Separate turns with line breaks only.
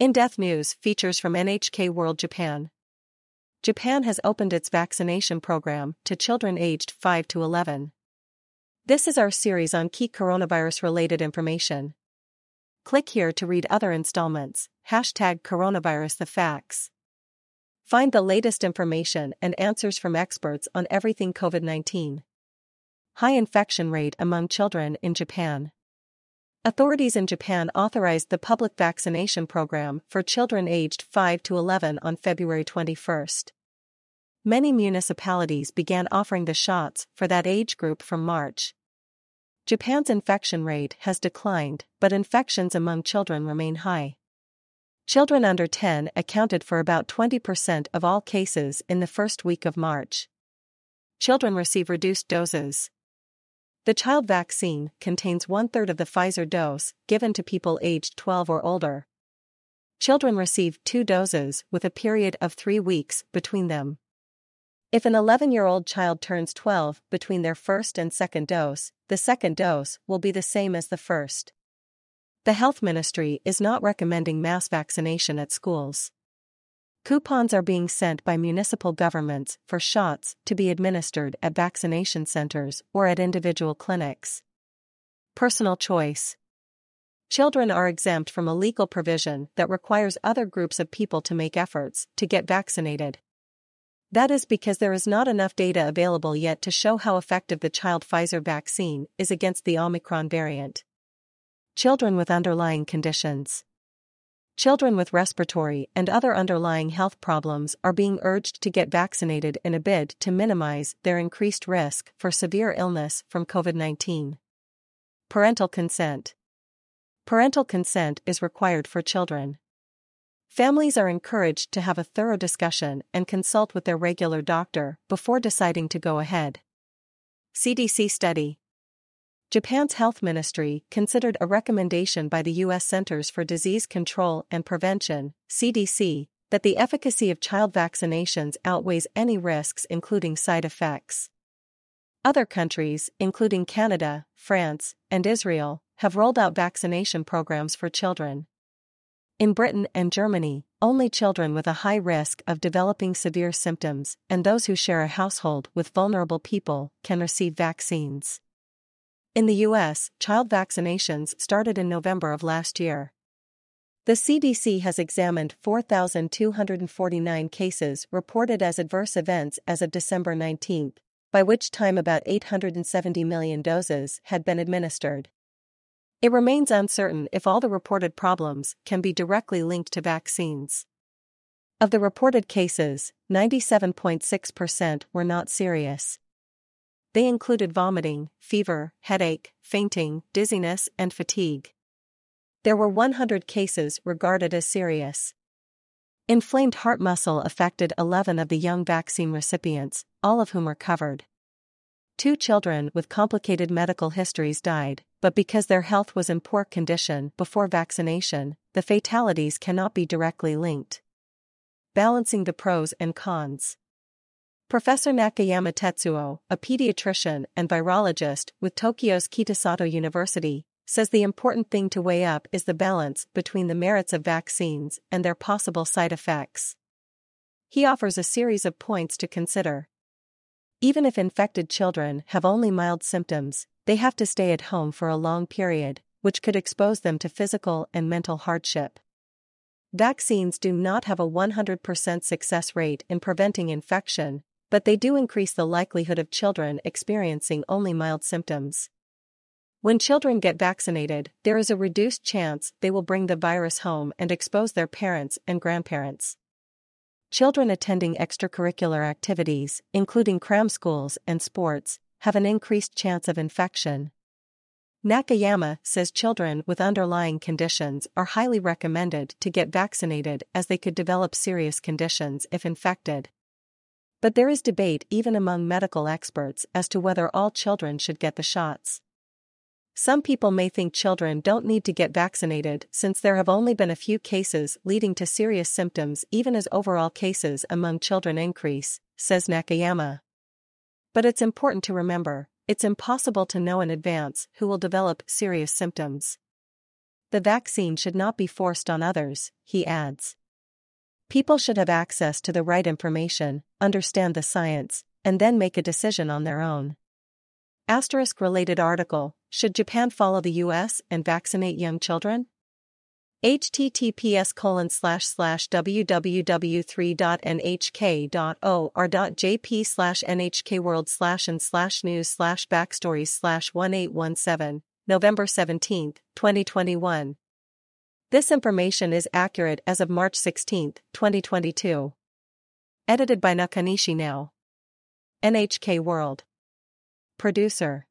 In Depth News features from NHK World Japan. Japan has opened its vaccination program to children aged 5 to 11. This is our series on key coronavirus related information. Click here to read other installments. Hashtag coronavirus the facts. Find the latest information and answers from experts on everything COVID 19. High infection rate among children in Japan. Authorities in Japan authorized the public vaccination program for children aged 5 to 11 on February 21. Many municipalities began offering the shots for that age group from March. Japan's infection rate has declined, but infections among children remain high. Children under 10 accounted for about 20% of all cases in the first week of March. Children receive reduced doses. The child vaccine contains one third of the Pfizer dose given to people aged 12 or older. Children receive two doses with a period of three weeks between them. If an 11 year old child turns 12 between their first and second dose, the second dose will be the same as the first. The health ministry is not recommending mass vaccination at schools. Coupons are being sent by municipal governments for shots to be administered at vaccination centers or at individual clinics. Personal choice. Children are exempt from a legal provision that requires other groups of people to make efforts to get vaccinated. That is because there is not enough data available yet to show how effective the child Pfizer vaccine is against the Omicron variant. Children with underlying conditions. Children with respiratory and other underlying health problems are being urged to get vaccinated in a bid to minimize their increased risk for severe illness from COVID 19. Parental consent. Parental consent is required for children. Families are encouraged to have a thorough discussion and consult with their regular doctor before deciding to go ahead. CDC study Japan's health ministry considered a recommendation by the U.S. Centers for Disease Control and Prevention, CDC, that the efficacy of child vaccinations outweighs any risks, including side effects. Other countries, including Canada, France, and Israel, have rolled out vaccination programs for children. In Britain and Germany, only children with a high risk of developing severe symptoms and those who share a household with vulnerable people can receive vaccines. In the US, child vaccinations started in November of last year. The CDC has examined 4,249 cases reported as adverse events as of December 19, by which time about 870 million doses had been administered. It remains uncertain if all the reported problems can be directly linked to vaccines. Of the reported cases, 97.6% were not serious. They included vomiting, fever, headache, fainting, dizziness, and fatigue. There were 100 cases regarded as serious. Inflamed heart muscle affected 11 of the young vaccine recipients, all of whom recovered. Two children with complicated medical histories died, but because their health was in poor condition before vaccination, the fatalities cannot be directly linked. Balancing the pros and cons. Professor Nakayama Tetsuo, a pediatrician and virologist with Tokyo's Kitasato University, says the important thing to weigh up is the balance between the merits of vaccines and their possible side effects. He offers a series of points to consider. Even if infected children have only mild symptoms, they have to stay at home for a long period, which could expose them to physical and mental hardship. Vaccines do not have a 100% success rate in preventing infection, but they do increase the likelihood of children experiencing only mild symptoms. When children get vaccinated, there is a reduced chance they will bring the virus home and expose their parents and grandparents. Children attending extracurricular activities, including cram schools and sports, have an increased chance of infection. Nakayama says children with underlying conditions are highly recommended to get vaccinated as they could develop serious conditions if infected. But there is debate even among medical experts as to whether all children should get the shots. Some people may think children don't need to get vaccinated since there have only been a few cases leading to serious symptoms even as overall cases among children increase, says Nakayama. But it's important to remember, it's impossible to know in advance who will develop serious symptoms. The vaccine should not be forced on others, he adds. People should have access to the right information, understand the science, and then make a decision on their own. Asterisk related article Should Japan follow the US and vaccinate young children? https colon slash slash www3.nhk.or.jp slash nhkworld slash and slash news slash backstories slash 1817 November 17, 2021. This information is accurate as of March 16, 2022. Edited by Nakanishi Now. NHK World. Producer